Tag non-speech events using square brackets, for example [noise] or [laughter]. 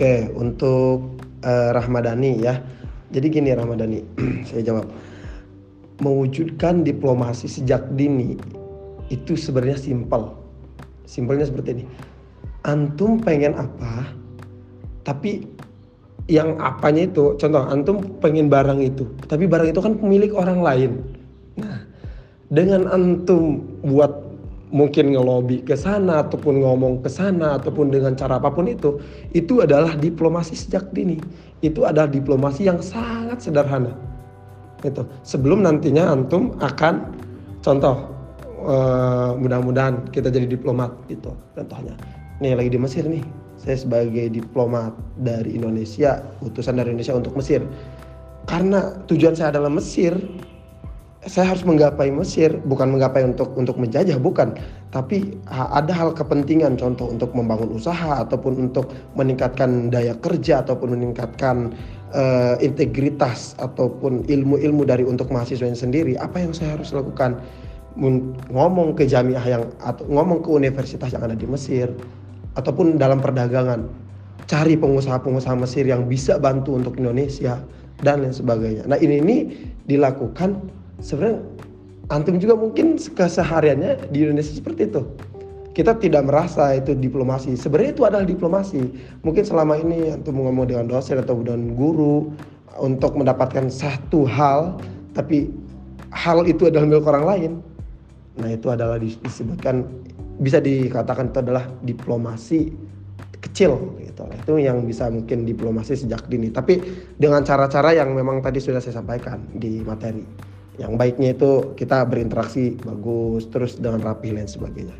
Oke, untuk uh, Rahmadani ya. Jadi gini Rahmadani, [clears throat] saya jawab. Mewujudkan diplomasi sejak dini itu sebenarnya simpel. Simpelnya seperti ini. Antum pengen apa? Tapi yang apanya itu, contoh antum pengen barang itu, tapi barang itu kan pemilik orang lain. Nah, dengan antum buat mungkin ngelobi ke sana ataupun ngomong ke sana ataupun dengan cara apa pun itu itu adalah diplomasi sejak dini. Itu adalah diplomasi yang sangat sederhana. Itu sebelum nantinya antum akan contoh uh, mudah-mudahan kita jadi diplomat itu contohnya. Nih lagi di Mesir nih. Saya sebagai diplomat dari Indonesia utusan dari Indonesia untuk Mesir. Karena tujuan saya adalah Mesir saya harus menggapai Mesir bukan menggapai untuk untuk menjajah bukan. Tapi ada hal kepentingan contoh untuk membangun usaha ataupun untuk meningkatkan daya kerja ataupun meningkatkan uh, integritas ataupun ilmu-ilmu dari untuk mahasiswa sendiri. Apa yang saya harus lakukan? Ngomong ke jamiah yang atau ngomong ke universitas yang ada di Mesir ataupun dalam perdagangan. Cari pengusaha-pengusaha Mesir yang bisa bantu untuk Indonesia dan lain sebagainya. Nah ini ini dilakukan sebenarnya antum juga mungkin kesehariannya di Indonesia seperti itu. Kita tidak merasa itu diplomasi. Sebenarnya itu adalah diplomasi. Mungkin selama ini antum ngomong dengan dosen atau dengan guru untuk mendapatkan satu hal tapi hal itu adalah milik orang lain. Nah itu adalah disebutkan bisa dikatakan itu adalah diplomasi kecil gitu. Itu yang bisa mungkin diplomasi sejak dini. Tapi dengan cara-cara yang memang tadi sudah saya sampaikan di materi yang baiknya itu kita berinteraksi bagus terus dengan rapi dan sebagainya